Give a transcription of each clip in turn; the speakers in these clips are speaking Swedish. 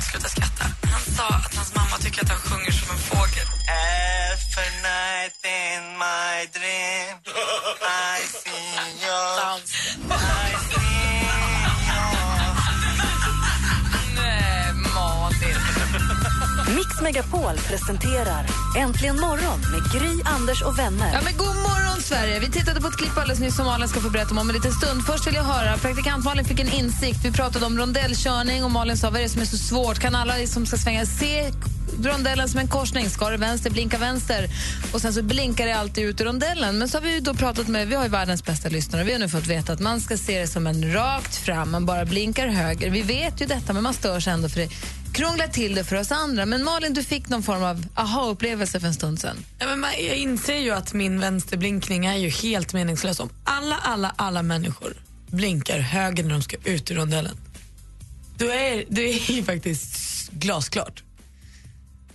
inte sluta skratta. Han sa att hans mamma tycker att han sjunger som en fågel. Every night in my dream I Mix Megapol presenterar Äntligen morgon med Gry, Anders och vänner. Ja, men god morgon, Sverige! Vi tittade på ett klipp alldeles nyss som Malin ska få berätta om om en liten stund. Först vill jag höra, praktikant Malin fick en insikt. Vi pratade om rondellkörning och Malin sa vad är det som är så svårt? Kan alla som ska svänga se rondellen som en korsning? Ska det vänster, blinka vänster. Och sen så blinkar det alltid ut ur rondellen. Men så har vi då pratat med, vi har ju världens bästa lyssnare. Vi har nu fått veta att man ska se det som en rakt fram, man bara blinkar höger. Vi vet ju detta, men man stör sig ändå för det krånglar till det för oss andra. Men Malin, du fick någon form av aha-upplevelse för en stund sedan. Ja, men jag inser ju att min vänsterblinkning är ju helt meningslös. Om alla, alla, alla människor blinkar höger när de ska ut ur rondellen, då är det är ju faktiskt glasklart.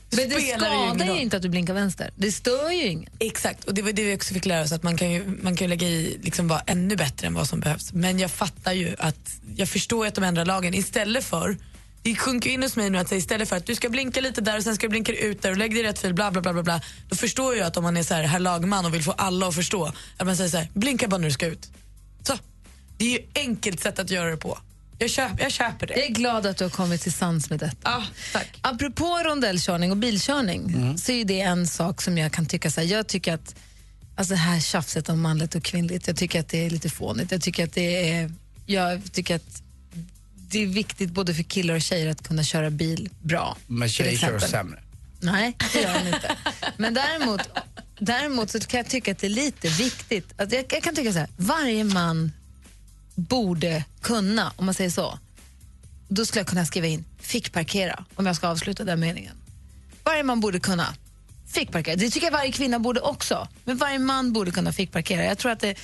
Men det skadar ju inte att du blinkar vänster. Det stör ju ingen. Exakt, och det var det vi också fick lära oss att man kan ju, man kan ju lägga i liksom vara ännu bättre än vad som behövs. Men jag fattar ju att, jag förstår ju att de ändrar lagen istället för det sjunker in hos mig nu att säga istället för att du ska blinka lite där och sen ska du blinka ut där och lägg dig i rätt fil, bla bla bla bla bla. Då förstår jag att om man är så här, herr lagman och vill få alla att förstå, att man säger så här, blinka bara när du ska ut. Så. Det är ju enkelt sätt att göra det på. Jag, köp, jag köper Jag det. är glad att du har kommit till sans med detta. Ja, tack. Apropå rondellkörning och bilkörning så är det en sak som jag kan tycka så här, jag tycker att alltså det här tjafset om manligt och kvinnligt, jag tycker att det är lite fånigt. Jag tycker att det är, jag tycker att det är viktigt både för killar och tjejer att kunna köra bil bra. Men tjejer kör sämre. Nej, det gör de inte. Men däremot, däremot så kan jag tycka att det är lite viktigt. Att jag, jag kan tycka så här, varje man borde kunna, om man säger så. Då skulle jag kunna skriva in fick parkera om jag ska avsluta den meningen. Varje man borde kunna fick parkera. Det tycker jag varje kvinna borde också. Men varje man borde kunna fick parkera. Jag tror att det,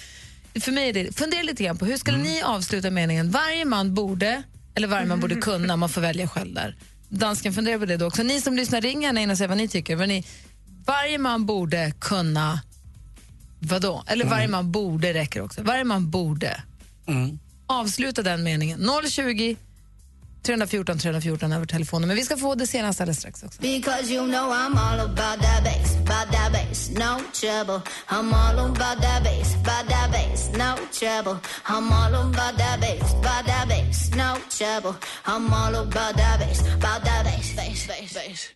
för mig är det, fundera lite grann på hur skulle ni avsluta meningen varje man borde, eller varje man borde kunna, man får välja själv där. Dansken funderar på det då också. Ni som lyssnar, ring gärna in och säg vad ni tycker. Vad ni, varje man borde kunna, vadå? Eller varje man borde räcker också. Varje man borde. Avsluta den meningen. 020 314 314 över telefonen. Men vi ska få det senaste alldeles strax också. Because you know I'm all about that bass, about that bass, no trouble. I'm all about that bass, about that bass, no trouble. I'm all about that bass, about that bass, no trouble. I'm all about that bass, about that bass, bass, bass, bass.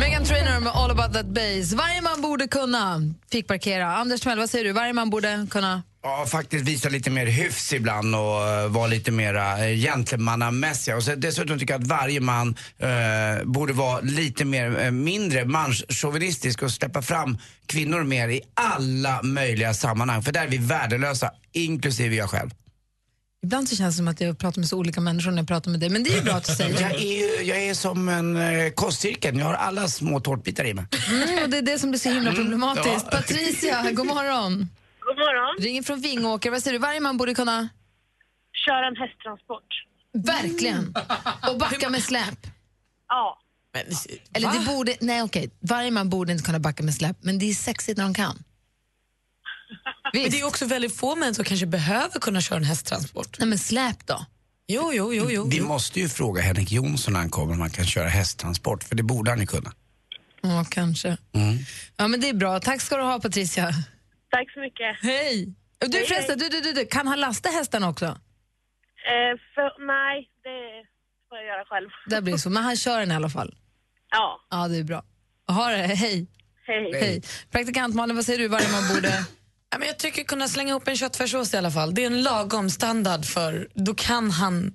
Megan Trainor med All about that bass. Varje man borde kunna fick parkera. Anders Timell, vad säger du? Varje man borde kunna? Ja, faktiskt visa lite mer hyfs ibland och uh, vara lite mer uh, gentlemannamässiga. Och så, dessutom tycker jag att varje man eh, borde vara lite mer, eh, mindre manschauvinistisk och släppa fram kvinnor mer i alla möjliga sammanhang. För där är vi värdelösa, inklusive jag själv. Ibland så känns det som att jag pratar med så olika människor när jag pratar med dig, men det är ju bra att du säger Jag är, jag är som en uh, kostcirkel, jag har alla små tårtbitar i mig. Mm, och det är det som blir så himla problematiskt. ja. Patricia, god morgon. God morgon. Ringer från Vingåker. Vad säger du? Varje man borde kunna? Köra en hästtransport. Verkligen. Och backa med släp. Ja. Men, Eller va? det borde, nej okej, varje man borde inte kunna backa med släp, men det är sexigt när de kan. Men Visst. det är också väldigt få män som kanske behöver kunna köra en hästtransport. Nej men släp då. Jo, jo, jo. jo. Vi måste ju fråga Henrik Jonsson när han kommer om han kan köra hästtransport, för det borde han ju kunna. Ja, kanske. Ja, men det är bra. Tack ska du ha, Patricia. Tack så mycket. Hej! Du Hej, förresten, du, du, du, du, kan han lasta hästarna också? Eh, för, nej, det får jag göra själv. Det blir så, men han kör den i alla fall. Ja, Ja, det är bra. Ha det, hej. hej. hej. Praktikant Malin, vad säger du? Varje man borde... Ja, men jag tycker kunna slänga ihop en köttfärssås i alla fall. Det är en lagom standard för, då kan han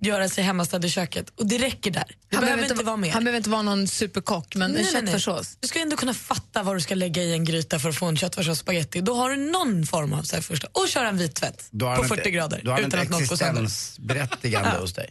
göra sig hemmastad i köket. Och det räcker där. Det Han behöver inte vara mer. Han behöver inte vara någon superkock, men en Nej, nej. köttfärssås. Du ska ändå kunna fatta vad du ska lägga i en gryta för att få en köttfärssås och spagetti. Då har du någon form av så här första. Och köra en vit tvätt på han 40 ett- grader Då har utan att ett något går sönder. existensberättigande hos dig.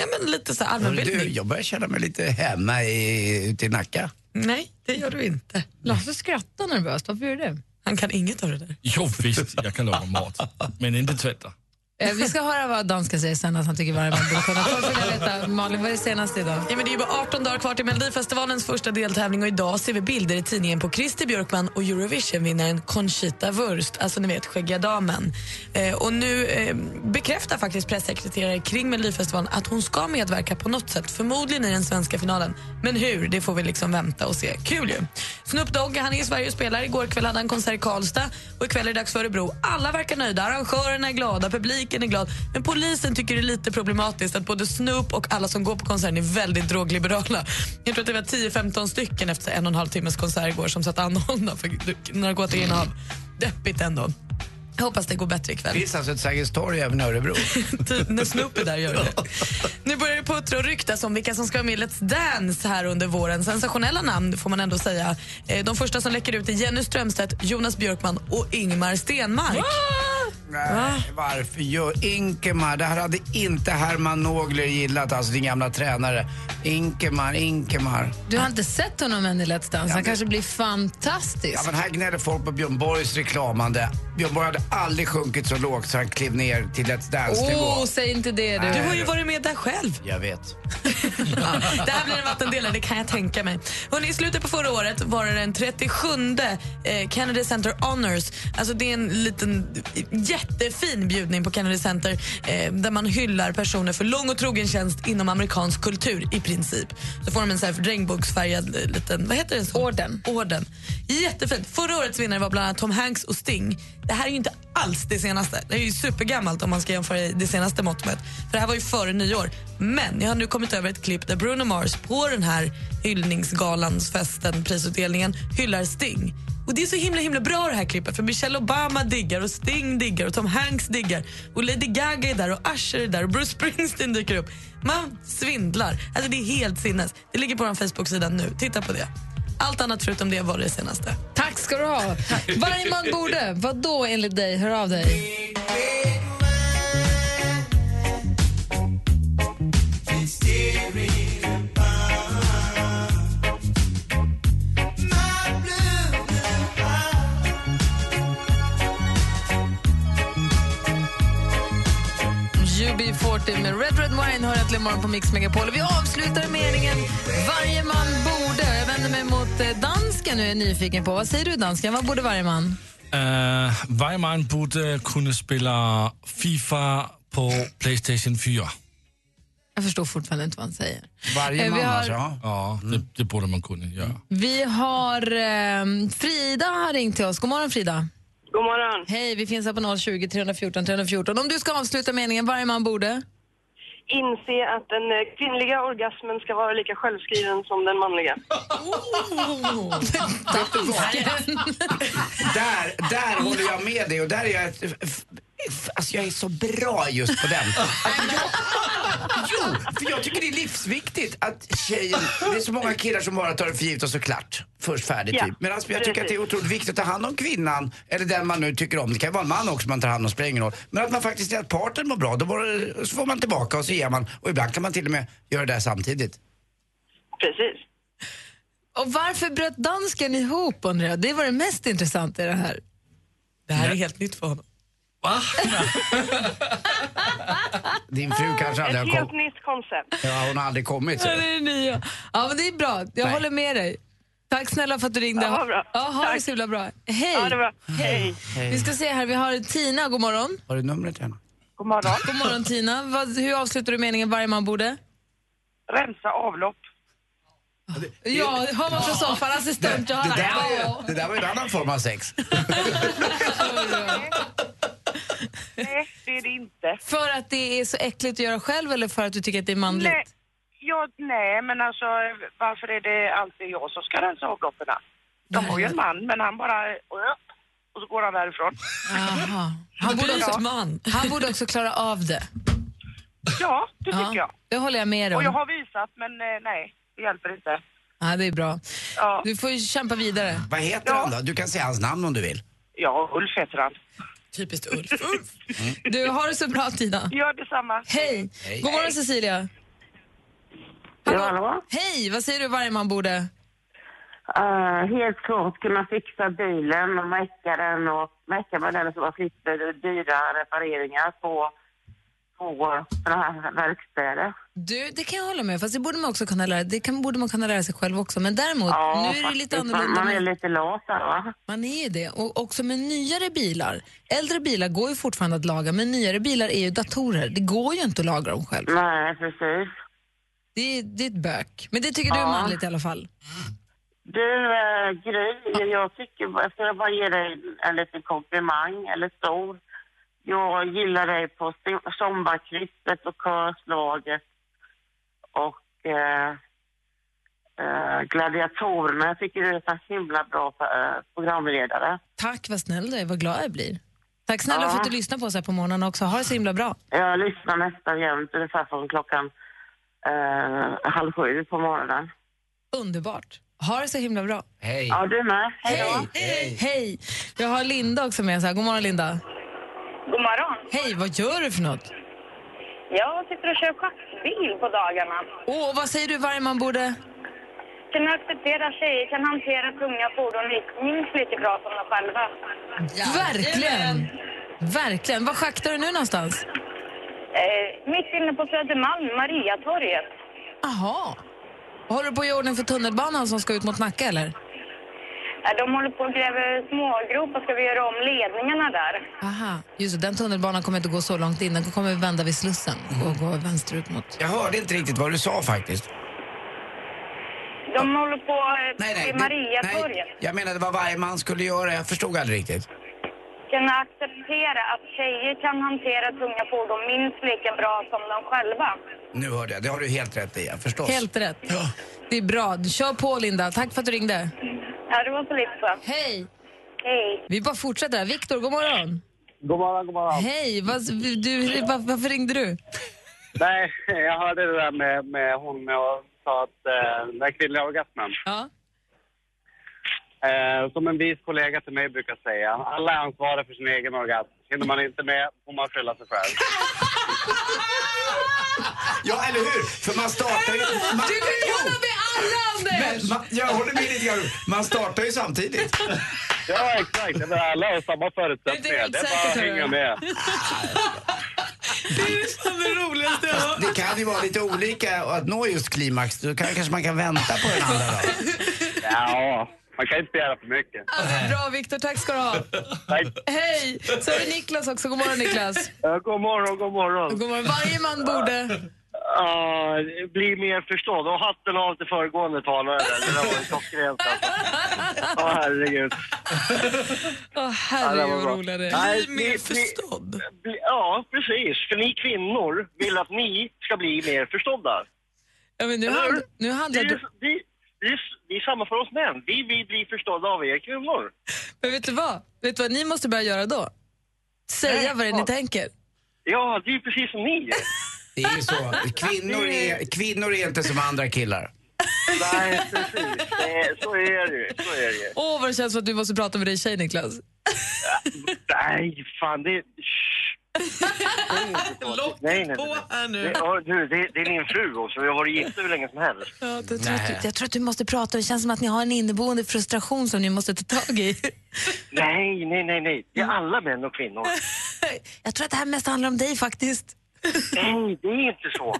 Ja, men lite så allmänbildning. Du, jag börjar känna mig lite hemma i, ute i Nacka. Nej, det gör du inte. Lasse skrattar nervöst. Varför gör du det? Han kan inget av det där. Jo visst, jag kan laga mat. Men inte tvätta. Eh, vi ska höra vad dansken säger sen att han tycker varje man borde kunna. Först vill jag veta, Malin, vad är det senaste idag? Ja, men det är bara 18 dagar kvar till Melodifestivalens första deltävling och idag ser vi bilder i tidningen på Christer Björkman och Eurovision-vinnaren Conchita Wurst, alltså ni vet skäggiga damen. Eh, och nu eh, bekräftar faktiskt pressekreterare kring Melodifestivalen att hon ska medverka på något sätt, förmodligen i den svenska finalen. Men hur, det får vi liksom vänta och se. Kul ju! Snoop Dogg, han är i Sverige och spelar. Igår kväll hade han konsert i Karlstad och ikväll är det dags för Örebro. Alla verkar nöjda, arrangörerna är glada, publiken är glad. Men polisen tycker det är lite problematiskt att både Snoop och alla som går på konserten är väldigt drogliberala. Jag tror att det var 10-15 stycken efter en och en halv timmes konsert igår som satt anhållna för narkotikainnehav. Deppigt ändå. Jag hoppas det går bättre ikväll. Det finns alltså ett Sergels torg även i Örebro. När Snoop är där gör det. Nu börjar det puttra och ryktas om vilka som ska vara med i Let's Dance här under våren. Sensationella namn får man ändå säga. Eh, De första som läcker ut är Jenny Strömstedt, Jonas Björkman och Ingmar Stenmark. Nej, varför gör Inkemar? Det här hade inte Herman Nogler gillat, alltså din gamla tränare. Inkemar, Inkemar. Du har inte sett honom än i Let's Dance. Han kanske blir fantastisk. Ja, men här gnäller folk på Björn Borgs reklamande. Björn Borg hade aldrig sjunkit så lågt så han klev ner till Let's Dance-nivå. Åh, säg inte det du. Du har ju varit med där själv. Jag vet. Ja, det här blir en vattendelare, det kan jag tänka mig. Hörrni, I slutet på förra året var det den 37 eh, Kennedy Center Honors. Alltså det är en liten jättefin bjudning på Kennedy Center eh, där man hyllar personer för lång och trogen tjänst inom amerikansk kultur i princip. Så får de en så här regnbågsfärgad eh, liten, vad heter det? Så? Orden. Orden. Jättefint. Förra årets vinnare var bland annat Tom Hanks och Sting. Det här är ju inte alls det senaste. Det är ju supergammalt om man ska jämföra det senaste mått mätt. För det här var ju före nyår. Men jag har nu kommit över ett klipp där Bruno Mars på den här hyllningsgalans, festen, prisutdelningen hyllar Sting. Och Det är så himla himla bra det här klippet för Michelle Obama diggar och Sting diggar och Tom Hanks diggar och Lady Gaga är där och Usher är där och Bruce Springsteen dyker upp. Man svindlar. Alltså det är helt sinnes. Det ligger på vår Facebook-sida nu. Titta på det. Allt annat förutom det var det senaste. Tack ska du ha. Varje man borde. Vad då enligt dig? Hör av dig. UB40 med Red Red Wine hör äntligen morgon på Mix Megapol. Och Vi avslutar meningen Varje man borde. Jag vänder mig mot eh, dansken nu är jag nyfiken på. Vad säger du dansken? Vad borde varje man? Uh, varje man borde kunna spela Fifa på Playstation 4. Jag förstår fortfarande inte vad han säger. Varje Eh, man har- alltså, ja. Ja, det, det borde man kunna göra. Vi har eh, Frida har ringt till oss. God morgon Frida. God morgon. Hej, vi finns här på 020 314 314. Om du ska avsluta meningen varje man borde. Inse att den eh, kvinnliga orgasmen ska vara lika självskriven som den manliga. Där, där håller jag med dig och där är jag... ett- Alltså jag är så bra just på den. Att jag, jo, för jag tycker det är livsviktigt att tjejen... Det är så många killar som bara tar det för givet och så klart. Först färdigt Ja, typ. Medan jag tycker att det är otroligt viktigt att ta hand om kvinnan, eller den man nu tycker om. Det kan ju vara en man också man tar hand om, spelar ingen roll. Men att man faktiskt är att parten mår bra, då det, så får man tillbaka och så ger man. Och ibland kan man till och med göra det där samtidigt. Precis. Och varför bröt dansken ihop undrar jag? Det var det mest intressanta i det här. Det här är helt nytt för honom. Va? Din fru kanske aldrig Ett har helt kommit. nytt koncept. Ja, hon har aldrig kommit. Så. Ja, det är det nya. Ja, men det är bra. Jag Nej. håller med dig. Tack snälla för att du ringde. Ja, vad bra. Ja, ha det Tack. så himla bra. Hej. Ja, det var Hej. Vi ska se här, vi har Tina, god morgon. Har du numret henne? God morgon. God morgon Tina. Vad, hur avslutar du meningen varje man borde? Rensa avlopp. Ja, hör man från soffan, assistent, jag Det har där, var Ja. ju, det där var ju en annan form av sex. Nej, det är det inte. För att det är så äckligt att göra själv eller för att du tycker att det är manligt? Nej, ja, nej, men alltså varför är det alltid jag som ska rensa avloppen? De har ju en man, men han bara... upp, Och så går han därifrån. Aha. Han, borde också, man. han borde också klara av det. Ja, det tycker jag. Det håller jag med Och jag om. har visat, men eh, nej, det hjälper inte. Ja, det är bra. Ja, Du får ju kämpa vidare. Vad heter han då? Du kan säga hans namn om du vill. ja Ulf heter han. Typiskt Ulf. Ulf. Du har det så bra Tina. Gör detsamma. Hej. Hej. God morgon Cecilia. vad- hallå? Hej, vad säger du varje man borde? Eh, helt klart kunna fixa bilen och mecka den och mecka med den så man slipper dyra repareringar på, på sådana här verkstäder. Du, det kan jag hålla med fast det borde man också kunna lära, det kan, borde man kunna lära sig själv också. Men däremot, Ja, nu är det lite annorlunda. man är lite lat va? Man är det. Och också med nyare bilar. Äldre bilar går ju fortfarande att laga, men nyare bilar är ju datorer. Det går ju inte att laga dem själv. Nej, precis. Det är, det är ett bök. Men det tycker du är Ja. manligt i alla fall. Du, äh, Gry, jag tycker, ska jag bara ge dig en liten komplimang, eller stor. Jag gillar dig på sommarkrysset och körslaget och äh, äh, gladiatorerna. Jag tycker du är så himla bra äh, programledare. Tack, vad snäll du är. Vad glad jag blir. Tack snälla Ja. för att du lyssnar på oss här på morgonen också. Ha det så himla bra. Jag lyssnar nästan jämt, ungefär från klockan äh, halv sju på morgonen. Underbart. Ha det så himla bra. Hej. Ja, du med. Hej då. Hej. Hej. Jag har Linda också med. Så här. God morgon, Linda. God morgon. Hej, vad gör du för något? Jag sitter och kör schackbil på dagarna. Åh, vad säger du varje man borde... Kan acceptera tjejer kan hantera tunga fordon minst lite bra som de själva. Verkligen! Verkligen. Var schaktar du nu någonstans? Eh, mitt inne på Södermalm, Mariatorget. Aha. Håller du på att göra ordning för tunnelbanan som ska ut mot Nacka, eller? De håller på att gräva smågropar, ska vi göra om ledningarna där. Aha. Just det, den tunnelbanan kommer inte gå så långt in. Den kommer vända vid Slussen och gå vänsterut mot... Jag hörde inte riktigt vad du sa faktiskt. De håller på eh, Nej, nej, vid det- Mariatorget. Jag menade vad varje man skulle göra. Jag förstod aldrig riktigt. Kan acceptera att tjejer kan hantera tunga fordon minst lika bra som de själva. Nu hörde jag. Det har du helt rätt i, ja, förstås. Helt rätt. Det är bra. Kör på, Linda. Tack för att du ringde. Ja, det var så. Hej! Hej. Vi bara fortsätter. här. Viktor, god morgon. God morgon, god morgon. Hej! Vad, du, var, varför ringde du? Nej, jag hörde det där med, med hon med och sa att eh, den kvinnliga orgasmen. Ja. Eh, som en vis kollega till mig brukar säga, alla är ansvariga för sin egen orgasm. Hinner man inte med får man skylla sig själv. Ja, eller hur? För man startar ju... Man, Du kan ju hålla med alla, Anders! Men, man, jag håller med lite grann. Man startar ju samtidigt. Ja, exakt. Menar, alla har samma förutsättningar. Det är bara att hänga med. Det är det roligaste jag har. Det kan ju vara lite olika att nå just klimax. Då kan, kanske man kan vänta på den andra då. Ja, man kan inte begära för mycket. Alltså, bra, Viktor. Tack ska du ha. Tack. Hej! Så är det Niklas också. God morgon, Niklas. Ja, god morgon, god morgon. God morgon. Varje man borde... Ja, bli mer förstådd. Och hatten av till föregående talare. Det där var ju klockrent alltså. Åh, herregud. Åh, Ja, herregud vad bra. rolig det är. Nej, Bli mer ni- förstådd. Bli- Ja, precis. För ni kvinnor vill att ni ska bli mer förstådda. Ja, men nu, hand, nu handlar det... det, det, är, det är samma för oss män. Vi vill bli förstådda av er kvinnor. Men vet du vad? Vet du vad ni måste börja göra då? Säga Nej, vad det är ni tänker. Ja, det är ju precis som ni. Det är ju så. Kvinnor är, kvinnor är inte som andra killar. Nej, precis. Det så är det ju. Så är det ju. Åh, vad det känns som att du måste prata med dig tjej, Niklas. Nej, fan det... Shh. Säg inte så. Lock Nej, nej, på här nu. Det, ja, du, det, det är min fru också. Vi har varit gifta hur länge som helst. Ja, jag, tror att du, jag tror att du måste prata. Det känns som att ni har en inneboende frustration som ni måste ta tag i. Nej, nej, nej, nej. Det är alla män och kvinnor. Jag tror att det här mest handlar om dig faktiskt. Nej, det är inte så.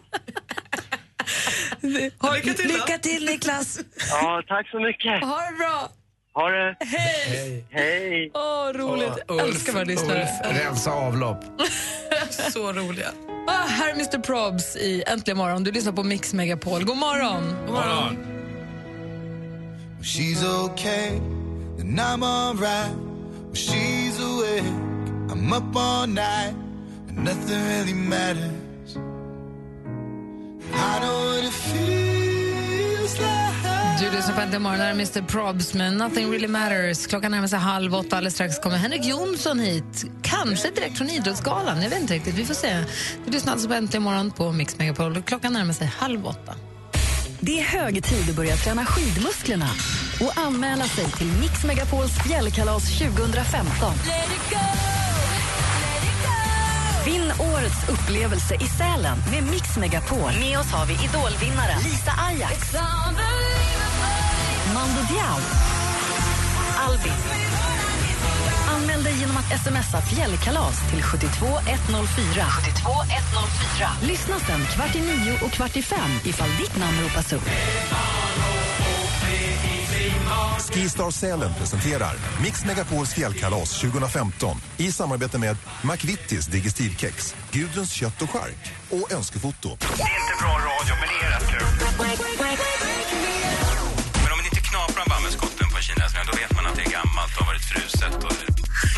Lycka till, lycka till Niklas. Ja, tack så mycket. Ha det bra. Ha det. Hej. Hej. Åh, roligt. Jag Ulf, älskar våra lyssnare. Ulf, rensa avlopp. Så roliga. Ah, här är Mr Probs i Äntligen morgon. Du lyssnar på Mix Megapol. God morgon. God morgon. She's okay, then I'm alright. When she's awake, I'm up all night, and nothing really matters. I know what it feels like. Du lyssnar på Äntligen morgon. Mr Probs med Nothing really matters. Klockan närmar sig halv åtta. Alldeles strax kommer Henrik Jonsson hit. Kanske direkt från Idrottsgalan. Jag vet inte riktigt. Vi får se. Du lyssnar alltså på Äntligen morgon på Mix Megapol. Klockan närmar sig halv åtta. Det är hög tid att börja träna skidmusklerna och anmäla sig till Mix Megapols fjällkalas 2015. Vinn årets upplevelse i Sälen med Mix Megapol. Med oss har vi idolvinnaren Lisa Ajax Ajax. Mando Diao. Albin. Anmäl dig genom att smsa fjällkalas till 72104. 72104. Lyssna sen kvart i nio och kvart i fem ifall ditt namn ropas upp. Skistar Sälen presenterar Mix Megapols fjällkalas 2015 i samarbete med McVittys Digestivkex, Gudruns kött och chark och Önskefoto. Det är inte bra radio, men det är rätt kul. Fruset. Och...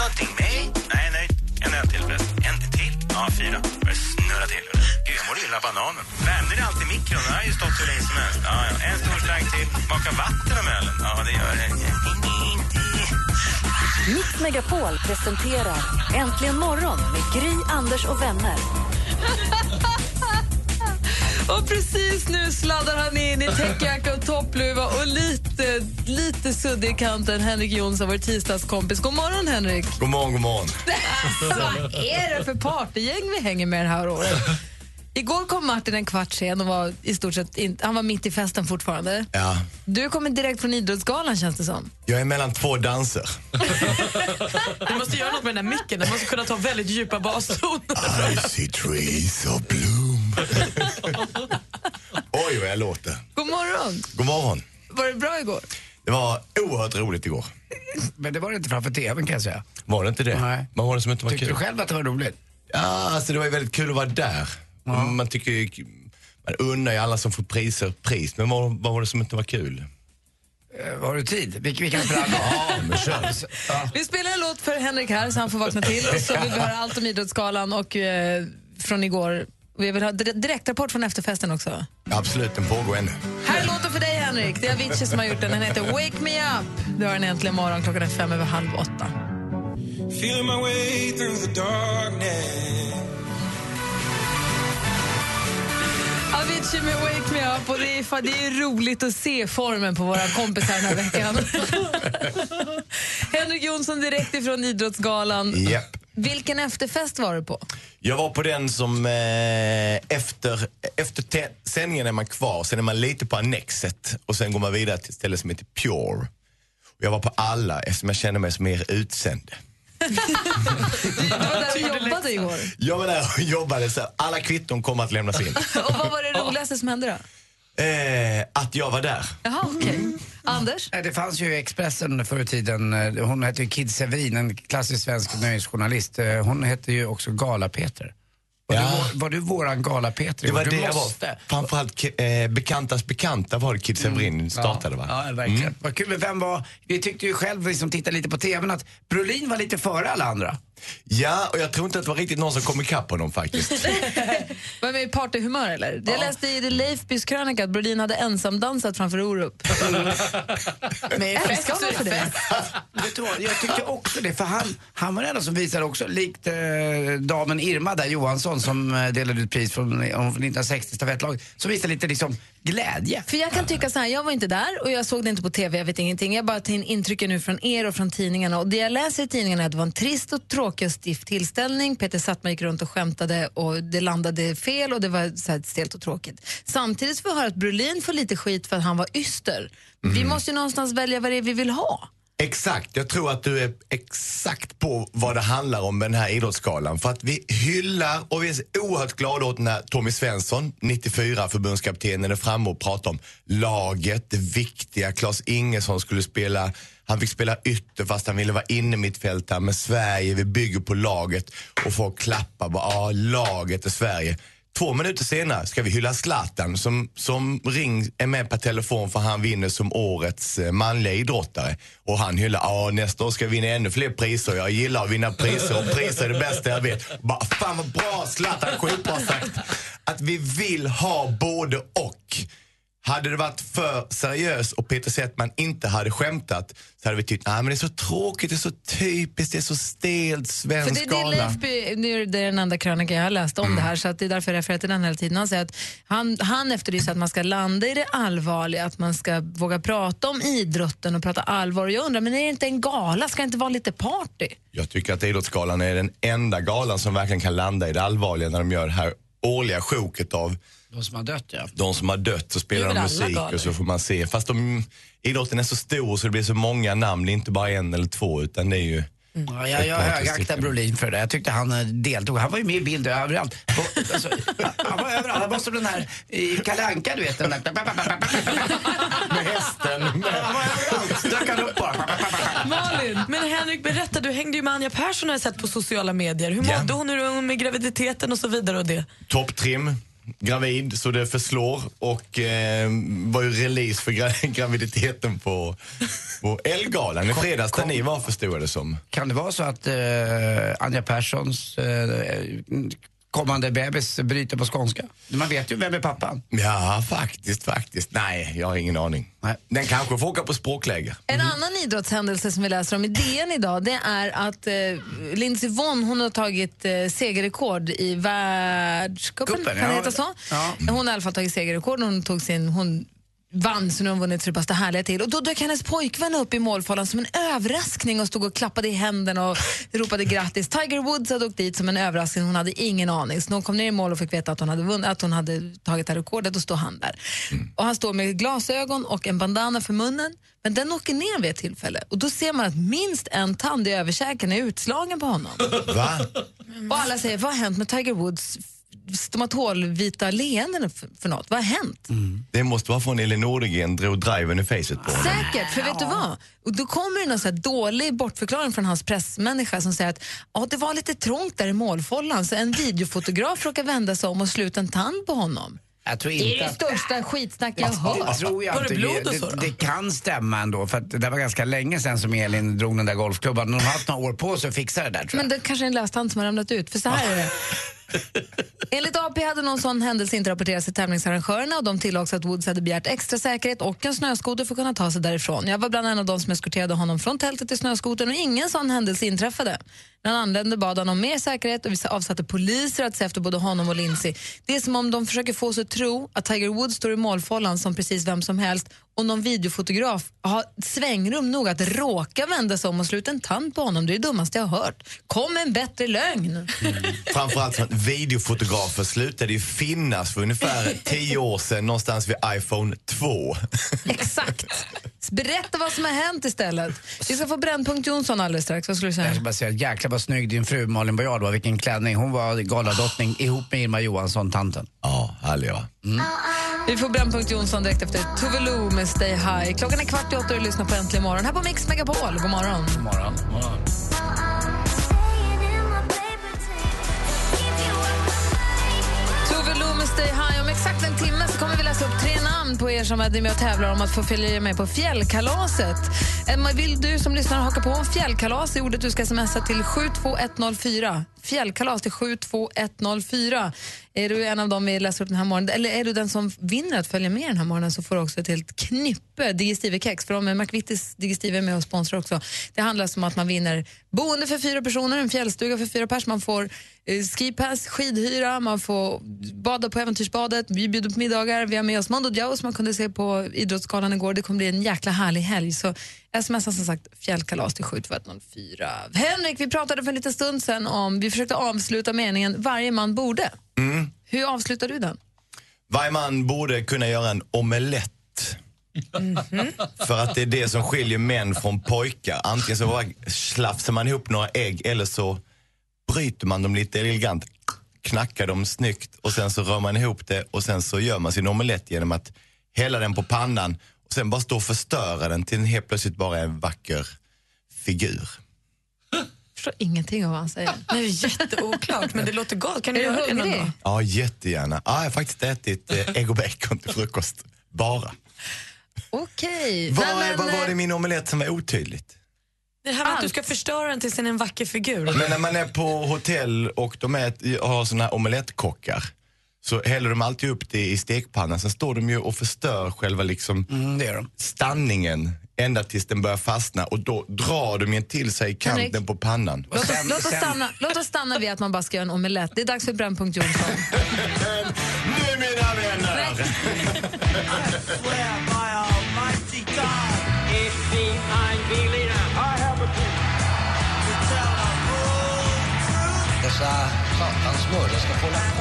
Någonting med? Nej, nej. En öl till förresten. En till? Ja, fyra. Börjar snurra till. Gud, jag mår illa av bananen. Värmde det alltid mikron? Den har ju stått hur länge som helst. Ja, ja. En stor slang till. Maka vatten om ölen? Ja, det gör det. Mix Megapol presenterar Äntligen morgon med Gry, Anders och vänner. Och precis nu sladdar han in i täckjacka och toppluva och lite, lite suddig i kanten. Henrik Jonsson, vår tisdagskompis. God morgon, Henrik. God morgon, god morgon. Vad är det för partygäng vi hänger med det här året? Igår kom Martin en kvart sen och var i stort sett in, han var mitt i festen fortfarande. Ja, Du kommer direkt från Idrottsgalan känns det som. jag är mellan två danser. Du måste göra något med den där micken. Den måste kunna ta väldigt djupa bastoner. I see trees of Oj, vad jag låter. God morgon. God morgon. Var det bra igår? Det var oerhört roligt igår. Men det var det inte framför tvn kan jag säga. Var det inte det? Nej. Vad var det som inte var Tyckte kul? du själv att det var roligt? Ja, alltså det var ju väldigt kul att vara där. Man tycker ju, man unnar ju alla som får priser pris, men vad, vad var det som inte var kul? Eh, Har du tid? Vi, vi kan spela Ja, men kör. Ja. Vi spelar en låt för Henrik här så han får vakna till och så vill vi höra allt om Idrottsgalan och eh, från igår. Vi vill ha dire- direktrapport från efterfesten också. Absolut, den pågår ännu. Här är låten för dig Henrik. Det är Avicii som har gjort den. Den heter Wake Me Up. Du har den äntligen morgon. Klockan är fem över halv åtta. Feeling my way through the darkness. Avicii med Wake Me Up. Och det, är, det är roligt att se formen på våra kompisar den här veckan. Henrik Jonsson direkt ifrån Idrottsgalan. Japp. Vilken efterfest var du på? Jag var på den som eh, efter, efter te- sändningen är man kvar, sen är man lite på Annexet och sen går man vidare till ett ställe som heter Pure. Och jag var på alla eftersom jag kände mig som er utsände. Du var där och jobbade igår. Jag var där och jobbade, så alla kvitton kommer att lämnas in. Och vad var det roligaste som hände då? Eh, att jag var där. Jaha, okej. Anders? Nej, Det fanns ju i Expressen förr i tiden, eh, hon hette ju Kid Severin, en klassisk svensk nöjesjournalist. Eh, Hon hette ju också Gala-Peter. Var, Ja. du, vår- var du våran Gala-Peter? Det var du det jag var. måste. Framförallt eh, Bekantas bekanta var det Kid Severin startade va? Ja, verkligen. Vad kul. Men vem var, vi tyckte ju själv, vi som tittade lite på TVn, att Brolin var lite före alla andra. Ja, och jag tror inte att det var riktigt någon som kom ikapp honom faktiskt. Var med i partyhumör eller? Jag läste i The Leifbys krönika att Brolin hade ensamdansat framför Orup. Men Älskar honom för det. Vet du vad, jag tyckte också det, för han, han var den enda som visade också, likt eh, damen Irma där, Johansson som eh, delade ut pris från, eh, från 1960 stafettlaget, som visade lite liksom glädje. För jag kan tycka så här, jag var inte där och jag såg det inte på TV, jag vet ingenting. Jag bara tar in intrycken nu från er och från tidningarna. Och det jag läser i tidningarna är att det var en trist och tråkig och stiff tillställning. Peter Sattman gick runt och skämtade och det landade fel och det var så stelt och tråkigt. Samtidigt får vi höra att Brolin får lite skit för att han var yster. Vi måste ju någonstans välja vad det är vi vill ha. Exakt, jag tror att du är exakt på vad det handlar om med den här idrottsgalan. För att vi hyllar och vi är så oerhört glada åt när Tommy Svensson, 94 förbundskaptenen, är framme och pratar om laget, det viktiga. Claes Ingesson skulle spela, han fick spela ytter fast han ville vara inne mitt fält här. Men Sverige, vi bygger på laget och folk klappar bara, ja laget är Sverige. Två minuter senare ska vi hylla Zlatan som, som ring är med per telefon för han vinner som årets eh, manliga idrottare. Och han hyllar, ja nästa år ska jag vinna ännu fler priser. Jag gillar att vinna priser och priser är det bästa jag vet. Bara, fan vad bra Zlatan, skitbra sagt. Att vi vill ha både och. Hade det varit för seriöst och Peter Settman inte hade skämtat så hade vi tyckt, nej men det är så tråkigt, det är så typiskt, det är så stelt För svensk det, det är. Leifby, nu är det den enda krönikan jag har läst om det här så att det är därför jag refererar till den hela tiden. Han säger att han, han efterlyser att man ska landa i det allvarliga, att man ska våga prata om idrotten och prata allvar. Och jag undrar, men är det inte en gala? Ska det inte vara lite party? Jag tycker att Idrottsgalan är den enda galan som verkligen kan landa i det allvarliga när de gör det här årliga sjoket av De som har dött, ja. De som har dött så spelar de musik och så får man se. Fast de, idrotten är så stor så det blir så många namn, det är inte bara en eller två utan det är ju... Ja, jag jag högaktar Brolin för det. Jag tyckte han eh, deltog. Han var ju med i bild överallt. På, alltså, han var överallt. Han var som den här i Kalle Anka, du vet. Den där. Med hästen. Han var överallt. Dök han upp bara. Malin, men Henrik berätta, du hängde ju med Anja Persson har jag sett på sociala medier. Hur Ja. mådde hon ur med graviditeten och så vidare och det? Topptrim, gravid så det förslår och eh, var ju release för gra graviditeten på, på Ellegalan i fredags där ni var förstod jag det som. Kan det vara så att eh, Anja Perssons eh, kommande bebis bryter på skånska? Man vet ju vem är pappan. Ja, faktiskt, faktiskt. Nej, jag har ingen aning. Den kanske får åka på språkläger. En annan idrottshändelse som vi läser om i DN idag det är att eh, Lindsey Vonn hon har tagit eh, segerrekord i världscupen. Cupen, Kan det ja. heta så? Ja. Hon har i alla fall tagit segerrekord. Hon, tog sin, hon vann så nu har hon vunnit så det bara härliga till. Och då dök hennes pojkvän upp i målfållan som en överraskning och stod och klappade i händerna och ropade grattis. Tiger Woods hade åkt dit som en överraskning. Hon hade ingen aning. Så när hon kom ner i mål och fick veta att hon hade, vunnit, att hon hade tagit det här rekordet, då står han där. Och han står med glasögon och en bandana för munnen. Men den åker ner vid ett tillfälle och då ser man att minst en tand i överkäken är utslagen på honom. Va? Och alla säger, vad har hänt med Tiger Woods stomatolvita leenden för, för något? Vad har hänt? Det måste vara från Elin Nordegren drog driven i facet på honom. Säkert, för vet du vad? Och då kommer det någon så här dålig bortförklaring från hans pressmänniska som säger att ja, det var lite trångt där i målfållan så en videofotograf råkade vända sig om och sluta en tand på honom. Jag tror Det är det att- största skitsnack jag har Det hört. tror jag inte. det det, det kan stämma ändå, för att det var ganska länge sedan som Elin drog den där golfklubban. De har haft några år på sig att fixa det där tror jag. Men det kanske är en löstand som har ramlat ut. För så här är det. Enligt AP hade någon sån händelse inte rapporterats till tävlingsarrangörerna och de tillade också att Woods hade begärt extra säkerhet och en snöskoter för att kunna ta sig därifrån. Jag var bland en av de som eskorterade honom från tältet till snöskotern och ingen sån händelse inträffade. När han anlände bad han om mer säkerhet och vi avsatte poliser att se efter både honom och Lindsay. Det är som om de försöker få oss att tro att Tiger Woods står i målfållan som precis vem som helst och någon videofotograf har svängrum nog att råka vända sig om och sluta en tand på honom. Det är det dummaste jag har hört. Kom en bättre lögn! Framförallt så att videofotografer slutade ju finnas för ungefär tio år sedan någonstans vid iPhone 2. Exakt. Berätta vad som har hänt istället. Vi ska få Brännpunkt Jonsson alldeles strax. Vad skulle du Jag säga? ska bara säga, jäklar vad snygg din fru Malin Baryard var. Vilken klänning. Hon var galadrottning ihop med Irma Johansson, tanten. Ja, härlig va? Vi får Brännpunkt Jonsson direkt efter Tove med Stay High. Klockan är kvart i åtta och du lyssnar på Äntligen morgon här på Mix Megapol. God morgon. God morgon. God morgon. Tove Lo med Stay High. Om exakt en timme så kommer vi läsa upp tre namn på er som är med och tävlar om att få följa med på fjällkalaset. Emma, vill du som lyssnar haka på fjällkalas är ordet du ska smsa till 72104. Fjällkalas till 72104. Är du en av dem vi läser upp den här morgonen, eller är du den som vinner att följa med den här morgonen så får du också ett helt knippe Digestive-kex. För de är McVittys Digestive är med och sponsrar också. Det handlar alltså om att man vinner boende för fyra personer, en fjällstuga för fyra pers, man får eh, skipass, skidhyra, man får bada på Äventyrsbadet, vi bjuder på middagar, vi har med oss Mondo Diao som man kunde se på Idrottsgalan igår. Det kommer bli en jäkla härlig helg. Så smsa som sagt fjällkalas till 72104. Henrik, vi pratade för en liten stund sedan om, vi försökte avsluta meningen varje man borde. Mm. Hur avslutar du den? Varje man borde kunna göra en omelett. För att det är det som skiljer män från pojkar. Antingen så bara slafsar man ihop några ägg eller så bryter man dem lite elegant, knackar dem snyggt och sen så rör man ihop det och sen så gör man sin omelett genom att hälla den på pannan och sen bara stå och förstöra den till en helt plötsligt bara en vacker figur. Förstår ingenting av vad han säger. Det är jätteoklart, men det låter gott. Kan du göra det någon dag? Ja, jättegärna. Ja, jag har faktiskt ätit eh, ägg och bacon till frukost. Bara. Okej. Vad, Nej, men, vad var det i eh, min omelett som var otydligt? Det här med att du ska förstöra den tills den är en vacker figur. Men när man är på hotell och de är, har såna här omelettkockar så häller de alltid upp det i stekpannan. Sen står de ju och förstör själva liksom stanningen ända tills den börjar fastna och då drar de ju till sig kanten Henrik? på pannan. Låt oss, låt, oss stanna, låt oss stanna vid att man bara ska göra en omelett. Det är dags för Brännpunkt Jonsson. Nu mina vänner! Dessa satans smörjor ska få hålla på.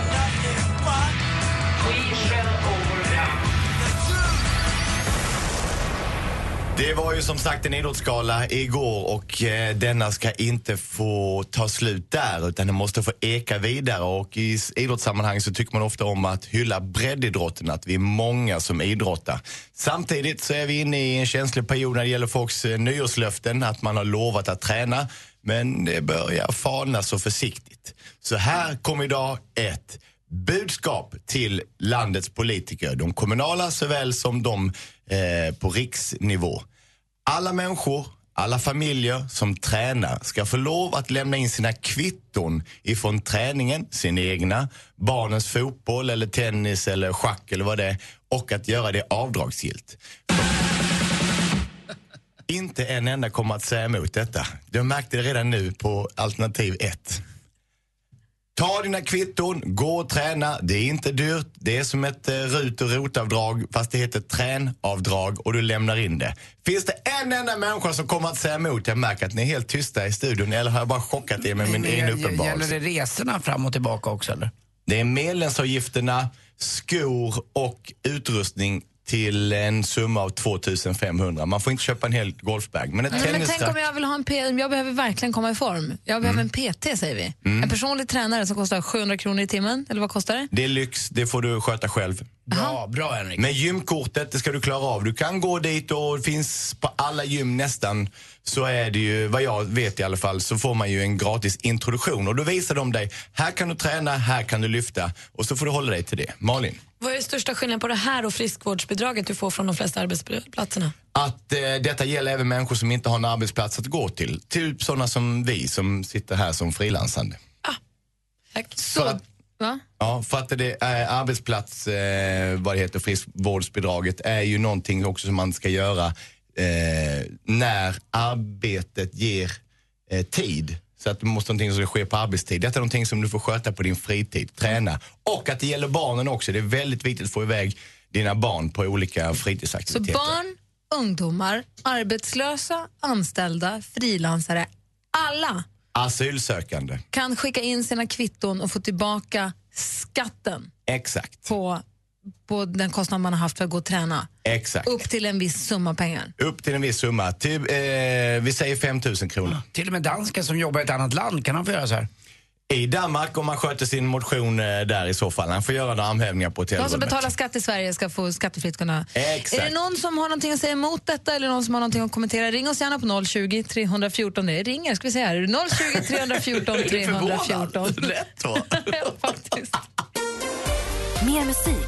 Det var ju som sagt en idrottsgala igår och eh, denna ska inte få ta slut där utan den måste få eka vidare och i idrottssammanhang så tycker man ofta om att hylla breddidrotten, att vi är många som idrottar. Samtidigt så är vi inne i en känslig period när det gäller folks eh, nyårslöften, att man har lovat att träna men det börjar falna så försiktigt. Så här kommer idag ett budskap till landets politiker, de kommunala såväl som de eh, på riksnivå. Alla människor, alla familjer som tränar ska få lov att lämna in sina kvitton ifrån träningen, sin egna, barnens fotboll eller tennis eller schack eller vad det är och att göra det avdragsgillt. Inte en enda kommer att säga emot detta. Jag märkte det redan nu på alternativ 1. Ta dina kvitton, gå och träna. Det är inte dyrt. Det är som ett eh, RUT och ROT-avdrag fast det heter tränavdrag och du lämnar in det. Finns det en enda människa som kommer att säga emot? Jag märker att ni är helt tysta i studion eller har jag bara chockat er med min egen Gäller uppenbarelse? det resorna fram och tillbaka också eller? Det är medlemsavgifterna, skor och utrustning till en summa av 2500. Man får inte köpa en hel golfbag. Men ett Nej, men tänk om jag vill ha en P jag behöver verkligen komma i form. Jag behöver en PT säger vi. Mm. En personlig tränare som kostar 700 kronor i timmen, eller vad kostar det? Det är lyx, det får du sköta själv. Bra, bra Henrik. Men gymkortet, det ska du klara av. Du kan gå dit och det finns på alla gym nästan, så är det ju, vad jag vet i alla fall, så får man ju en gratis introduktion. Och då visar de dig, här kan du träna, här kan du lyfta. Och så får du hålla dig till det. Malin? Vad är den största skillnaden på det här och friskvårdsbidraget du får från de flesta arbetsplatserna? Att eh, detta gäller även människor som inte har en arbetsplats att gå till. Typ sådana som vi som sitter här som frilansande. Tack. Så, va? Ja, för att det är arbetsplats, eh, vad det heter, friskvårdsbidraget är ju någonting också som man ska göra eh, när arbetet ger eh, tid. Så att det måste någonting som ska ske på arbetstid. Detta är någonting som du får sköta på din fritid, träna. Och att det gäller barnen också. Det är väldigt viktigt att få iväg dina barn på olika Så fritidsaktiviteter. barn, ungdomar, arbetslösa, anställda, frilansare, alla Asylsökande, kan skicka in sina kvitton och få tillbaka skatten exakt. på, på den kostnad man har haft för att gå och träna. Exakt. Upp till en viss summa pengar. Upp till en viss summa. Typ, eh, vi säger 5 000 kronor. Till och med dansken som jobbar i ett annat land, kan han få göra så här? I Danmark om man sköter sin motion eh, där i så fall. Han får göra armhävningar på De som hotellrummet. betalar skatt i Sverige ska få skattefritt kunna... Exakt. Är det någon som har någonting att säga emot detta eller någon som har någonting att kommentera? Ring oss gärna på 020 314. Det ringer, ska vi här. 020 314 314. Lätt va? Faktiskt. Mer musik,